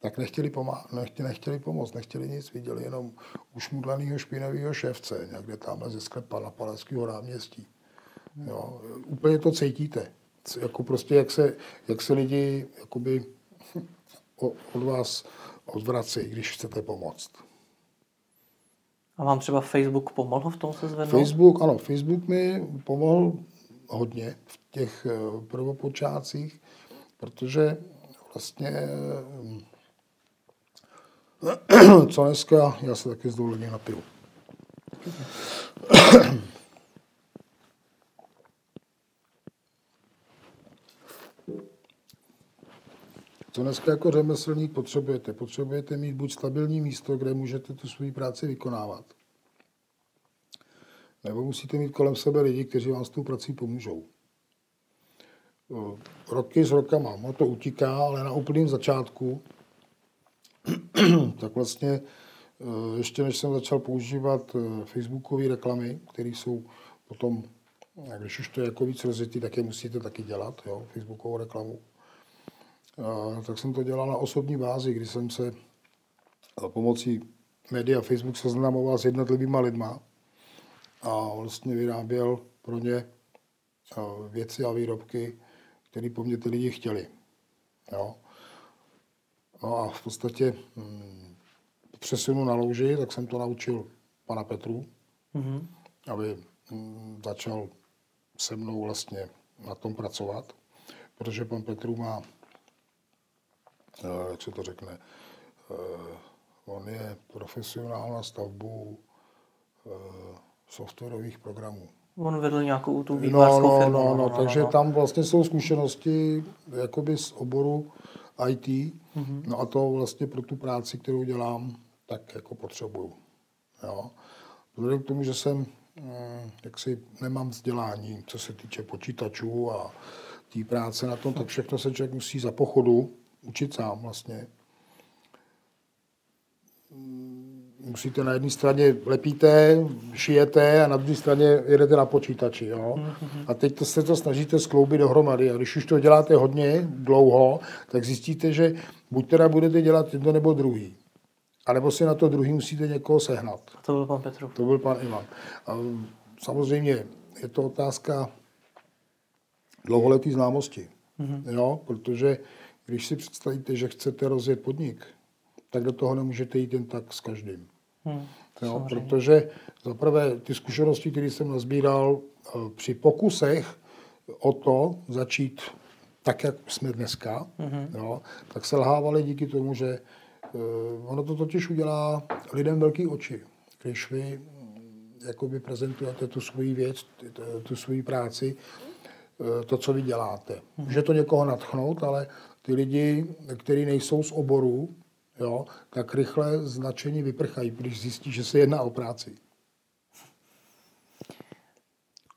tak nechtěli, pomá- nechtěli, nechtěli pomoct, nechtěli nic, viděli jenom ušmudlanýho špinavého šéfce, někde tamhle ze sklepa na Palackého náměstí. Jo, úplně to cítíte. Jako prostě, jak se, jak se lidi jakoby od vás odvrací, když chcete pomoct. A vám třeba Facebook pomohl v tom se zvednout? Facebook, ano, Facebook mi pomohl hodně v těch eh, prvopočátcích, protože vlastně co dneska, já se taky z dovolení napiju. Co dneska jako řemeslník potřebujete? Potřebujete mít buď stabilní místo, kde můžete tu svoji práci vykonávat, nebo musíte mít kolem sebe lidi, kteří vám s tou prací pomůžou. Roky s rokama, ono to utíká, ale na úplném začátku, tak vlastně ještě než jsem začal používat facebookové reklamy, které jsou potom, když už to je jako víc rozjetý, tak je musíte taky dělat, jo, facebookovou reklamu tak jsem to dělal na osobní bázi, kdy jsem se pomocí média Facebook seznamoval s jednotlivýma lidma a vlastně vyráběl pro ně věci a výrobky, které po mně ty lidi chtěli. Jo. No a v podstatě hm, přesunu na louži, tak jsem to naučil pana Petru, mm-hmm. aby hm, začal se mnou vlastně na tom pracovat, protože pan Petru má jak se to řekne, eh, on je profesionál na stavbu eh, softwarových programů. On vedl nějakou tu vývojářskou no, no, firmu. No, no, no, no, takže no. tam vlastně jsou zkušenosti jakoby z oboru IT, mm-hmm. no a to vlastně pro tu práci, kterou dělám, tak jako potřebuju. Jo. Vzhledem k tomu, že jsem, jak si nemám vzdělání, co se týče počítačů a té práce na tom, tak všechno se člověk musí za pochodu učit sám vlastně. Musíte na jedné straně lepíte, šijete a na druhé straně jedete na počítači. Jo? A teď to se to snažíte skloubit dohromady. A když už to děláte hodně, dlouho, tak zjistíte, že buď teda budete dělat jedno nebo druhý. A nebo si na to druhý musíte někoho sehnat. A to byl pan Petru. To byl pan Ivan. A samozřejmě je to otázka dlouholetý známosti. Mm-hmm. Jo? Protože když si představíte, že chcete rozjet podnik, tak do toho nemůžete jít jen tak s každým. Hmm, jo, protože zaprvé ty zkušenosti, které jsem nazbíral eh, při pokusech o to začít tak, jak jsme dneska, mm-hmm. jo, tak se lhávali díky tomu, že ono to totiž udělá lidem velký oči. Když vy mm, jakoby prezentujete tu svoji věc, tu svoji práci, uh, to, co vy děláte. Může to někoho natchnout, ale ty lidi, kteří nejsou z oboru, jo, tak rychle značení vyprchají, když zjistí, že se jedná o práci.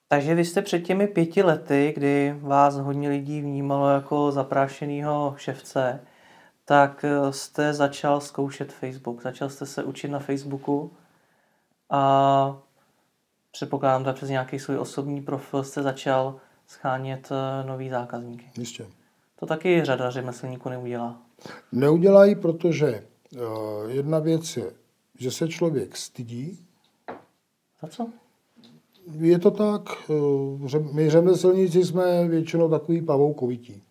Takže vy jste před těmi pěti lety, kdy vás hodně lidí vnímalo jako zaprášenýho ševce, tak eh, jste začal zkoušet Facebook. Začal jste se učit na Facebooku a předpokládám, že přes nějaký svůj osobní profil jste začal schánět eh, nový zákazníky. Jistě. To taky řada řemeslníků neudělá. Neudělají, protože uh, jedna věc je, že se člověk stydí. Za co? Je to tak, uh, my řemeslníci jsme většinou takový pavoukovití.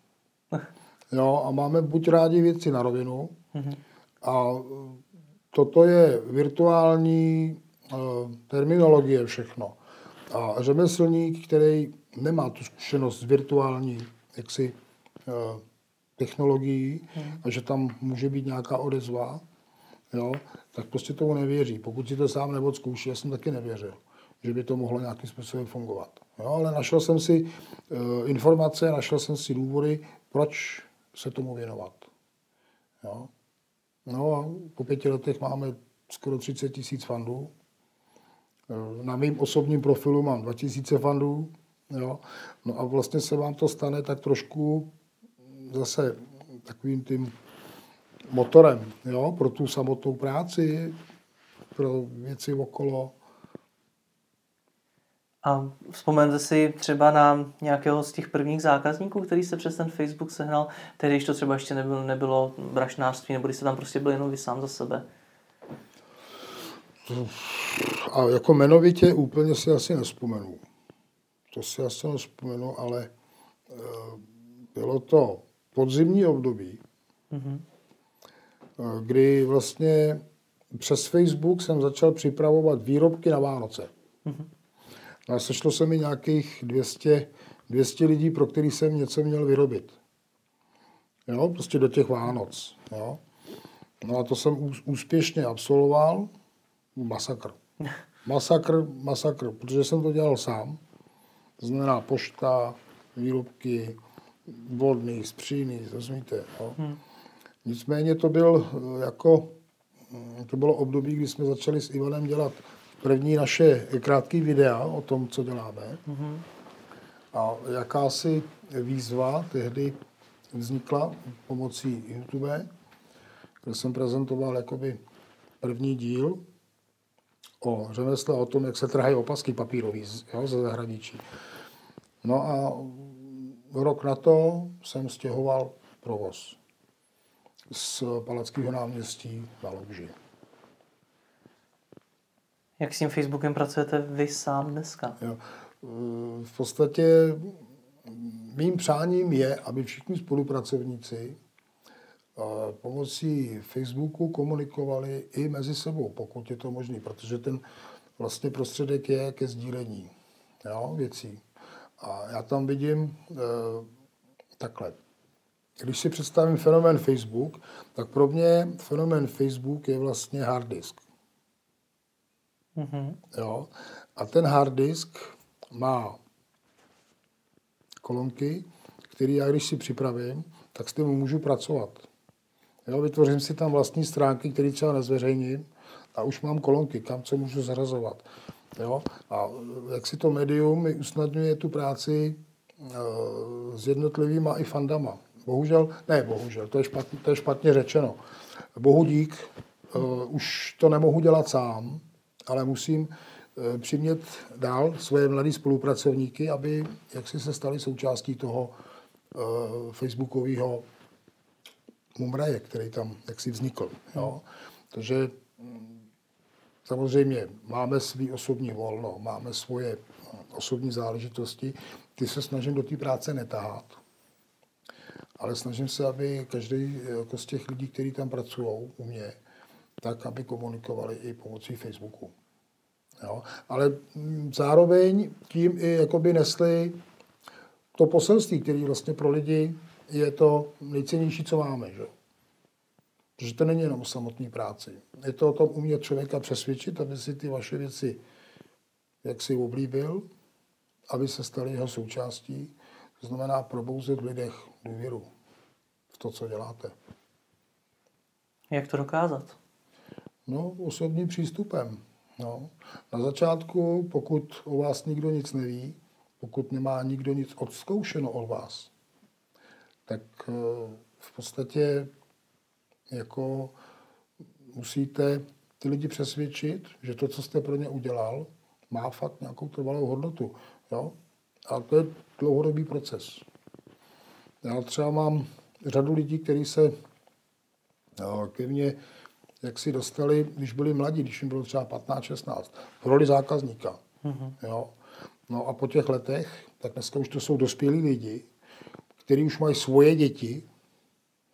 jo, a máme buď rádi věci na rovinu, mm-hmm. a toto je virtuální uh, terminologie všechno. A řemeslník, který nemá tu zkušenost s virtuální jaksi Eh, technologií hmm. a že tam může být nějaká odezva, jo, tak prostě tomu nevěří. Pokud si to sám neodzkouší, já jsem taky nevěřil, že by to mohlo nějakým způsobem fungovat. Jo, ale našel jsem si uh, informace, našel jsem si důvody, proč se tomu věnovat. Jo. No a po pěti letech máme skoro 30 tisíc fandů. Eh, na mým osobním profilu mám 2000 fandů. Jo. No a vlastně se vám to stane tak trošku zase takovým tím motorem jo, pro tu samotnou práci, pro věci okolo. A vzpomeňte si třeba na nějakého z těch prvních zákazníků, který se přes ten Facebook sehnal, tedy když to třeba ještě nebylo, nebylo brašnářství, nebo když se tam prostě byl jenom vy sám za sebe? A jako jmenovitě úplně si asi nespomenu. To si asi nespomenu, ale bylo to podzimní období, mm-hmm. kdy vlastně přes Facebook jsem začal připravovat výrobky na Vánoce. Mm-hmm. A sešlo se mi nějakých 200, 200 lidí, pro který jsem něco měl vyrobit. Jo, prostě do těch Vánoc. Jo. No a to jsem úspěšně absolvoval. Masakr. Masakr, masakr, protože jsem to dělal sám. To znamená pošta, výrobky, vodný, spříny, rozumíte. Jo. Hmm. Nicméně to byl eh, jako, mm, to bylo období, kdy jsme začali s Ivanem dělat první naše krátké videa o tom, co děláme. Mm-hmm. A jakási výzva tehdy vznikla pomocí YouTube, kde jsem prezentoval jakoby první díl o řemesle, o tom, jak se trhají opasky papírový jo, ze zahraničí. No a rok na to jsem stěhoval provoz z Palackého náměstí na Louži. Jak s tím Facebookem pracujete vy sám dneska? Jo. V podstatě mým přáním je, aby všichni spolupracovníci pomocí Facebooku komunikovali i mezi sebou, pokud je to možné, protože ten vlastně prostředek je ke sdílení jo, věcí. A já tam vidím e, takhle. Když si představím fenomén Facebook, tak pro mě fenomén Facebook je vlastně hard disk. Mm-hmm. Jo? A ten hard disk má kolonky, které já když si připravím, tak s tím můžu pracovat. Jo, vytvořím si tam vlastní stránky, které třeba nezveřejním a už mám kolonky, kam co můžu zarazovat. Jo? A jak si to médium usnadňuje tu práci uh, s jednotlivýma i fandama. Bohužel, ne bohužel, to je špatně, to je špatně řečeno. Bohu dík, uh, už to nemohu dělat sám, ale musím uh, přimět dál svoje mladé spolupracovníky, aby jak si se stali součástí toho uh, facebookového mumraje, který tam jaksi vznikl. Jo? Takže mm, samozřejmě máme svý osobní volno, máme svoje osobní záležitosti, ty se snažím do té práce netahat. Ale snažím se, aby každý jako z těch lidí, kteří tam pracují u mě, tak, aby komunikovali i pomocí Facebooku. Jo? Ale mm, zároveň tím i jakoby nesli to poselství, který vlastně pro lidi je to nejcennější, co máme. Že? Protože to není jenom o samotné práci. Je to o tom umět člověka přesvědčit, aby si ty vaše věci jak si oblíbil, aby se staly jeho součástí. To znamená probouzet v lidech důvěru v to, co děláte. Jak to dokázat? No, osobním přístupem. No. Na začátku, pokud o vás nikdo nic neví, pokud nemá nikdo nic odzkoušeno od vás, tak eh, v podstatě jako musíte ty lidi přesvědčit, že to, co jste pro ně udělal, má fakt nějakou trvalou hodnotu. Jo? A to je dlouhodobý proces. Já třeba mám řadu lidí, kteří se jo, ke mně jak si dostali, když byli mladí, když jim bylo třeba 15, 16, v roli zákazníka. Mm-hmm. Jo. No a po těch letech, tak dneska už to jsou dospělí lidi, kteří už mají svoje děti,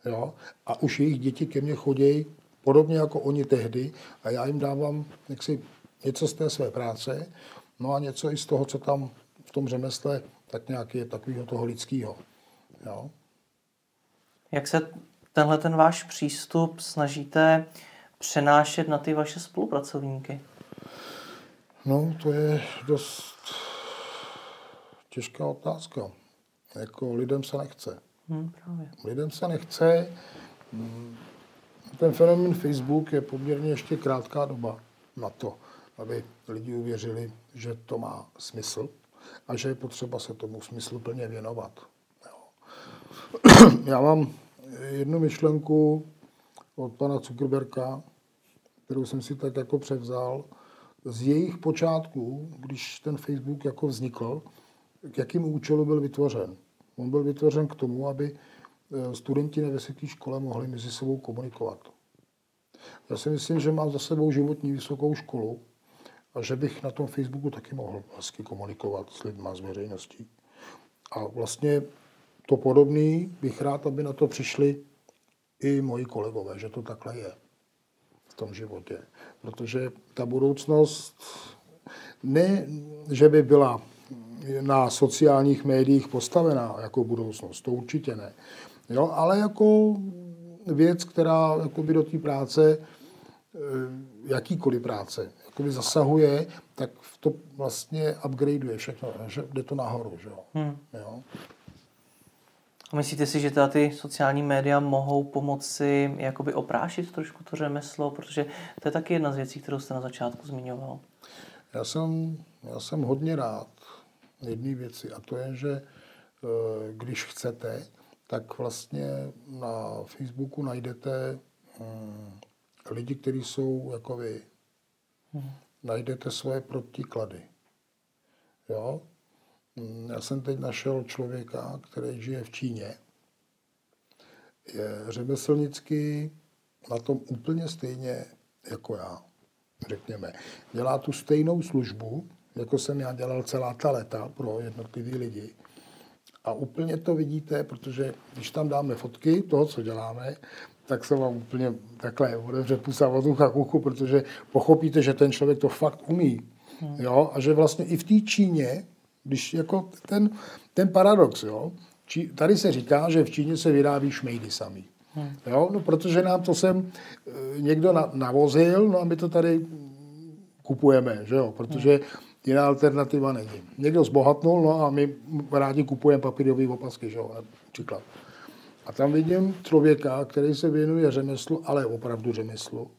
jo, a už jejich děti ke mně chodí podobně jako oni tehdy a já jim dávám jaksi něco z té své práce, no a něco i z toho, co tam v tom řemesle tak nějak je takového toho lidského. Jo. Jak se tenhle ten váš přístup snažíte přenášet na ty vaše spolupracovníky? No, to je dost těžká otázka. Jako lidem se nechce. Hmm, právě. Lidem se nechce. Ten fenomen Facebook je poměrně ještě krátká doba na to, aby lidi uvěřili, že to má smysl a že je potřeba se tomu smyslu plně věnovat. Jo. Já mám jednu myšlenku od pana Zuckerberga, kterou jsem si tak jako převzal, z jejich počátků, když ten Facebook jako vznikl, k jakým účelu byl vytvořen. On byl vytvořen k tomu, aby eh, studenti na vysoké škole mohli mezi sebou komunikovat. Já si myslím, že mám za sebou životní vysokou školu a že bych na tom Facebooku taky mohl hezky komunikovat s lidmi, s veřejností. A vlastně to podobný bych rád, aby na to přišli i moji kolegové, že to takhle je v tom životě. Protože ta budoucnost ne, že by byla na sociálních médiích postavená jako budoucnost, to určitě ne. Jo, ale jako věc, která jakoby do té práce, eh, jakýkoliv práce, jakoby zasahuje, tak to vlastně upgradeuje všechno, že jde to nahoru. Že jo? Hmm. jo? A myslíte si, že teda ty sociální média mohou pomoci jakoby oprášit trošku to řemeslo, protože to je taky jedna z věcí, kterou jste na začátku zmiňoval. Já jsem, já jsem hodně rád jedné věci a to je, že eh, když chcete, tak vlastně na Facebooku najdete hm, lidi, kteří jsou jako vy. Hmm. Najdete svoje protiklady. Jo? Já jsem teď našel člověka, který žije v Číně. Je řemeslnický na tom úplně stejně jako já, řekněme. Dělá tu stejnou službu, jako jsem já dělal celá ta leta pro jednotlivý lidi. A úplně to vidíte, protože když tam dáme fotky toho, co děláme, tak se vám úplně takhle otevře pusa od ucha k uchu, protože pochopíte, že ten člověk to fakt umí. Hmm. Jo? A že vlastně i v té Číně, když jako ten, ten paradox, jo? Či, tady se říká, že v Číně se vyrábí šmejdy sami. Hmm. Jo? No, protože nám to sem e, někdo na, navozil, no a my to tady kupujeme, že jo? protože hmm jiná alternativa není. Někdo zbohatnul, no a my rádi kupujeme papírové opasky, že jo, příklad. A tam vidím člověka, který se věnuje řemeslu, ale opravdu řemeslu,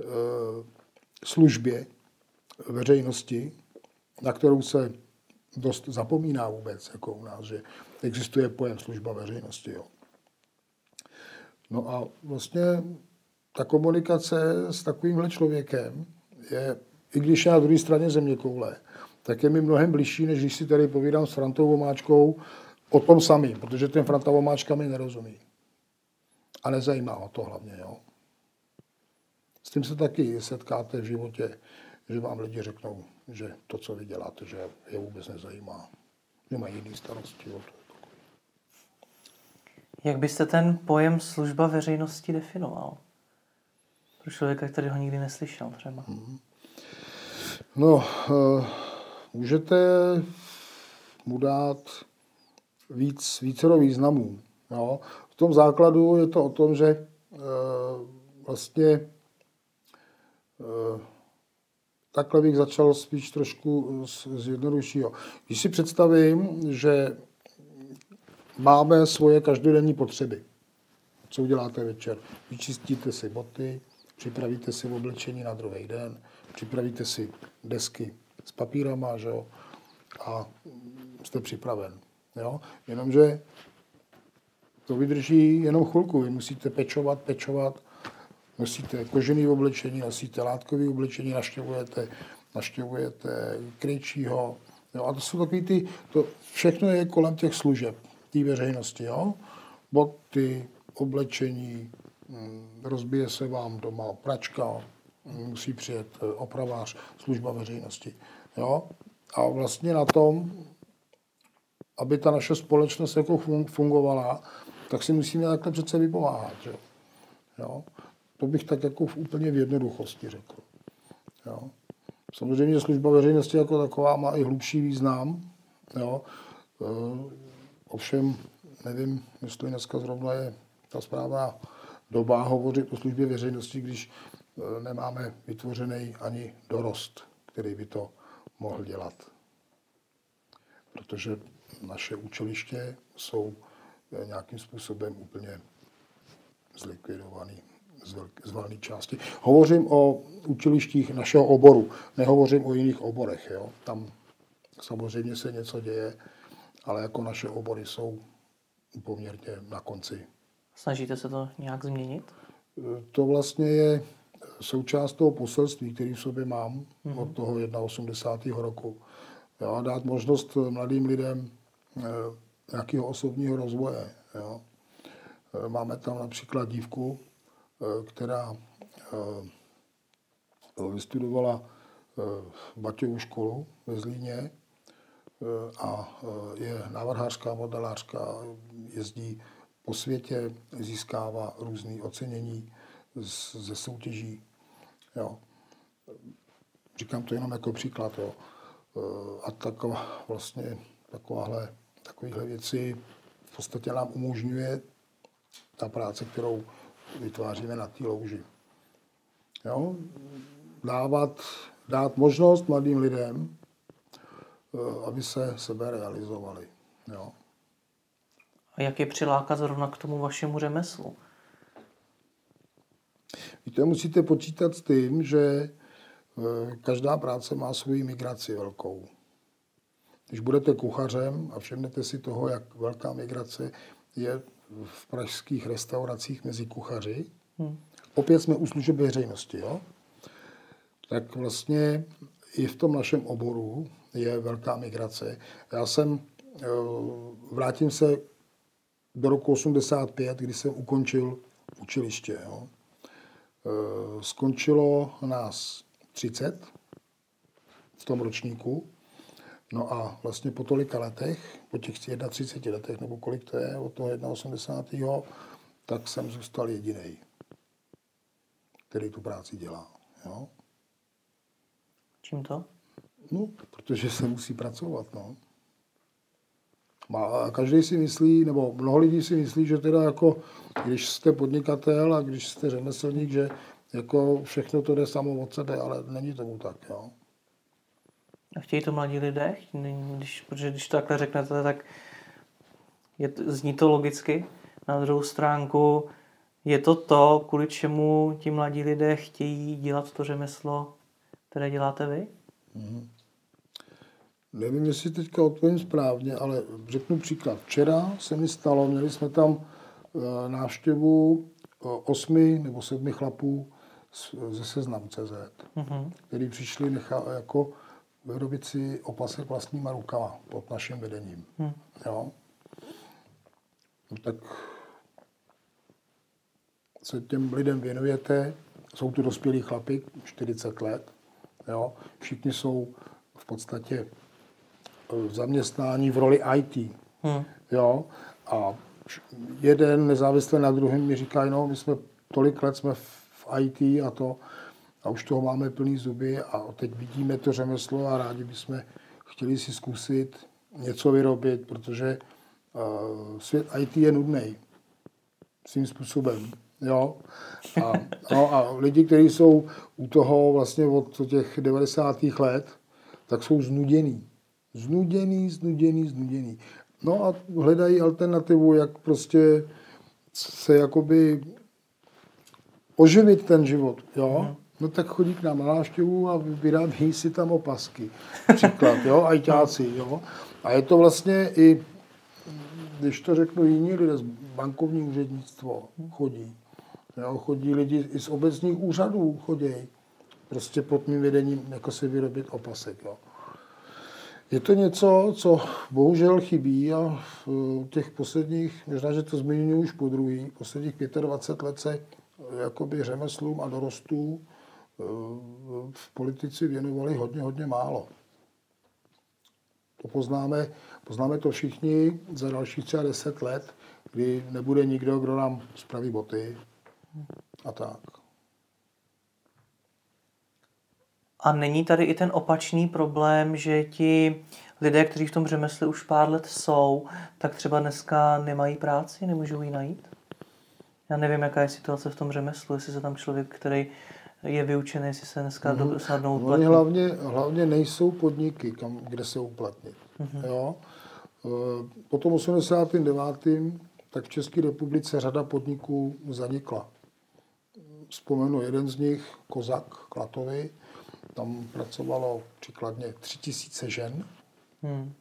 e, službě veřejnosti, na kterou se dost zapomíná vůbec, jako u nás, že existuje pojem služba veřejnosti. Jo. No a vlastně ta komunikace s takovýmhle člověkem je i když je na druhé straně země koule, tak je mi mnohem blížší, než když si tady povídám s Frantou Vomáčkou o tom samým, protože ten Franta Vomáčka mi nerozumí. A nezajímá ho to hlavně. Jo? S tím se taky setkáte v životě, že vám lidi řeknou, že to, co vy děláte, že je vůbec nezajímá. Že mají jiný starosti. Jo? Jak byste ten pojem služba veřejnosti definoval? Pro člověka, který ho nikdy neslyšel třeba. Mm-hmm. No, eh, můžete mu dát víc, vícero významů. Jo. V tom základu je to o tom, že e, vlastně e, takhle bych začal spíš trošku z, z jednoduššího. Když si představím, že máme svoje každodenní potřeby. Co uděláte večer? Vyčistíte si boty, připravíte si oblečení na druhý den, připravíte si desky s papírama, že jo, a jste připraven. Jo? Jenomže to vydrží jenom chvilku. Vy musíte pečovat, pečovat, nosíte kožený oblečení, nosíte látkový oblečení, naštěvujete, naštěvujete kryčího. Jo? A to jsou takový ty, to všechno je kolem těch služeb, té veřejnosti. Jo? Boty, oblečení, hm, rozbije se vám doma pračka, musí přijet eh, opravář, služba veřejnosti. Jo? A vlastně na tom, aby ta naše společnost jako fungovala, tak si musíme takhle přece vypomáhat. Že? Jo? To bych tak jako v úplně v jednoduchosti řekl. Jo? Samozřejmě služba veřejnosti jako taková má i hlubší význam. Jo? E, ovšem, nevím, jestli dneska zrovna je ta správná doba hovořit o službě veřejnosti, když E, nemáme vytvořený ani dorost, který by to mohl dělat. Protože naše učiliště jsou e, nějakým způsobem úplně zlikvidovaný z valné části. Hovořím o učilištích našeho oboru, nehovořím o jiných oborech. Jo? Tam samozřejmě se něco děje, ale jako naše obory jsou poměrně na konci. Snažíte se to nějak změnit? To vlastně je součást toho poselství, který v sobě mám mm-hmm. od toho 81. roku. Jo, dát možnost mladým lidem e, nějakého osobního rozvoje. Jo. E, máme tam například dívku, která vystudovala Baťovu školu ve Zlíně, a je návrhářka, modelářka, jezdí po světě, získává různé ocenění ze soutěží. Jo. Říkám to jenom jako příklad. Jo. A taková, vlastně takováhle, takovéhle věci v podstatě nám umožňuje ta práce, kterou vytváříme na té louži. Jo? Dávat, dát možnost mladým lidem, eh, aby se sebe realizovali. Jo? A jak je přilákat zrovna k tomu vašemu řemeslu? Víte, musíte počítat s tím, že eh, každá práce má svoji migraci velkou. Když budete kuchařem a všimnete si toho, jak velká migrace je v pražských restauracích mezi kuchaři, hmm. opět jsme u služeb veřejnosti, jo? tak vlastně i v tom našem oboru je velká migrace. Já jsem, eh, vrátím se do roku 85, kdy jsem ukončil učiliště. Jo? Eh, skončilo nás 30 v tom ročníku No a vlastně po tolika letech, po těch 31 letech, nebo kolik to je, od toho 81. tak jsem zůstal jediný, který tu práci dělá. Jo? Čím to? No, protože se musí pracovat, no. A každý si myslí, nebo mnoho lidí si myslí, že teda jako, když jste podnikatel a když jste řemeslník, že jako všechno to jde samo od sebe, ale není tomu tak, jo. A chtějí to mladí lidé? Když, protože když to takhle řeknete, tak je, zní to logicky. Na druhou stránku je to to, kvůli čemu ti mladí lidé chtějí dělat to řemeslo, které děláte vy? Mm-hmm. Nevím, jestli teďka odpovím správně, ale řeknu příklad. Včera se mi stalo, měli jsme tam e, návštěvu e, osmi nebo sedmi chlapů ze seznam.cz, mm-hmm. který přišli nechá, jako vyrobit si opasek vlastníma rukama pod naším vedením. Hmm. Jo? No, tak se těm lidem věnujete, jsou tu dospělí chlapi, 40 let, jo? všichni jsou v podstatě e, zaměstnání v roli IT. Hmm. Jo? A jeden nezávisle na druhém mi říká, no, my jsme tolik let jsme v IT a to, a už toho máme plný zuby a teď vidíme to řemeslo a rádi bychom chtěli si zkusit něco vyrobit, protože uh, svět IT je nudný svým způsobem. Jo? A, no, a lidi, kteří jsou u toho vlastně od těch 90. let, tak jsou znuděný. Znuděný, znuděný, znuděný. No a hledají alternativu, jak prostě se jakoby oživit ten život. Jo? Hmm. No tak chodí k nám na návštěvu a vyrábí si tam opasky. Příklad, jo, ajťáci, jo. A je to vlastně i, když to řeknu jiní lidé, z bankovní úřednictvo chodí. Jo, chodí lidi i z obecních úřadů chodí. Prostě pod mým vedením jako se vyrobit opasek, jo. Je to něco, co bohužel chybí a v těch posledních, možná, že to zmiňuji už po druhý, posledních 25 let se jakoby řemeslům a dorostů v politici věnovali hodně, hodně málo. To poznáme, poznáme to všichni za dalších třeba deset let, kdy nebude nikdo, kdo nám spraví boty a tak. A není tady i ten opačný problém, že ti lidé, kteří v tom řemesli už pár let jsou, tak třeba dneska nemají práci, nemůžou ji najít? Já nevím, jaká je situace v tom řemeslu, jestli se tam člověk, který je vyučený, jestli se dneska mm-hmm. snadno uplatní. Oni hlavně, hlavně nejsou podniky, kam, kde se uplatnit. Mm-hmm. Jo? E, po tom 89. tak v České republice řada podniků zanikla. Vzpomenu jeden z nich, Kozak Klatovi, tam pracovalo příkladně tři tisíce žen. Hmm.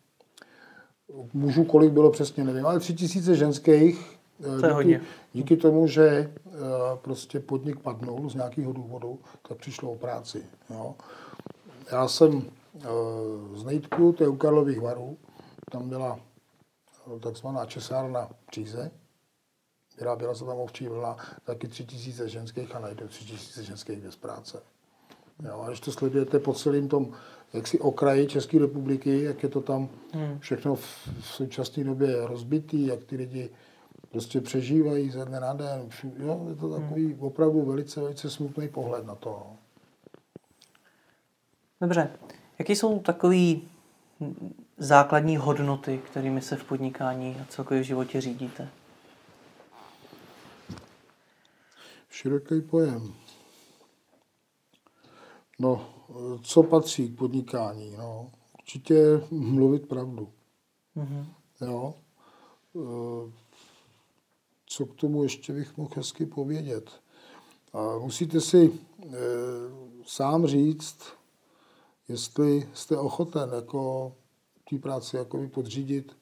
Mužů kolik bylo přesně, nevím, ale tři tisíce ženských to je díky, hodně. díky tomu, že eh, prostě podnik padnul z nějakého důvodu, tak přišlo o práci. Jo. Já jsem eh, z Nejtku, to je u Karlových varů, tam byla eh, takzvaná česárna příze, vyráběla se tam ovčí vlna, taky tři tisíce ženských a najdou tři tisíce ženských bez práce. Jo, a když to sledujete po celém tom jaksi okraji České republiky, jak je to tam všechno v, v současné době rozbitý, jak ty lidi prostě přežívají ze dne na den. Jo, je to takový opravdu velice, velice smutný pohled na to. no. Dobře. Jaké jsou takové základní hodnoty, kterými se v podnikání a celkově v životě řídíte? Široký pojem. No, co patří k podnikání? No, určitě mluvit pravdu. Mhm. Jo. Eh, Co k tomu ještě bych mohl hezky povědět? A musíte si eh, sám říct, jestli jste ochoten jako té práci jako podřídit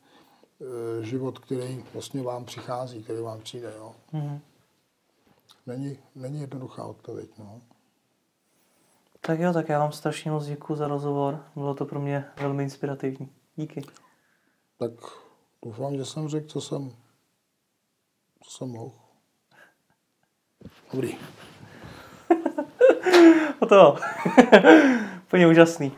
eh, život, který vlastně vám přichází, který vám přijde. Jo. Mhm. Není, není jednoduchá odpověď. No. Tak jo, tak já vám strašně moc děkuji za rozhovor. Bylo to pro mě velmi inspirativní. Díky. Tak doufám, že jsem řekl, co jsem, co jsem mohl. Dobrý. Hotovo. Úplně úžasný.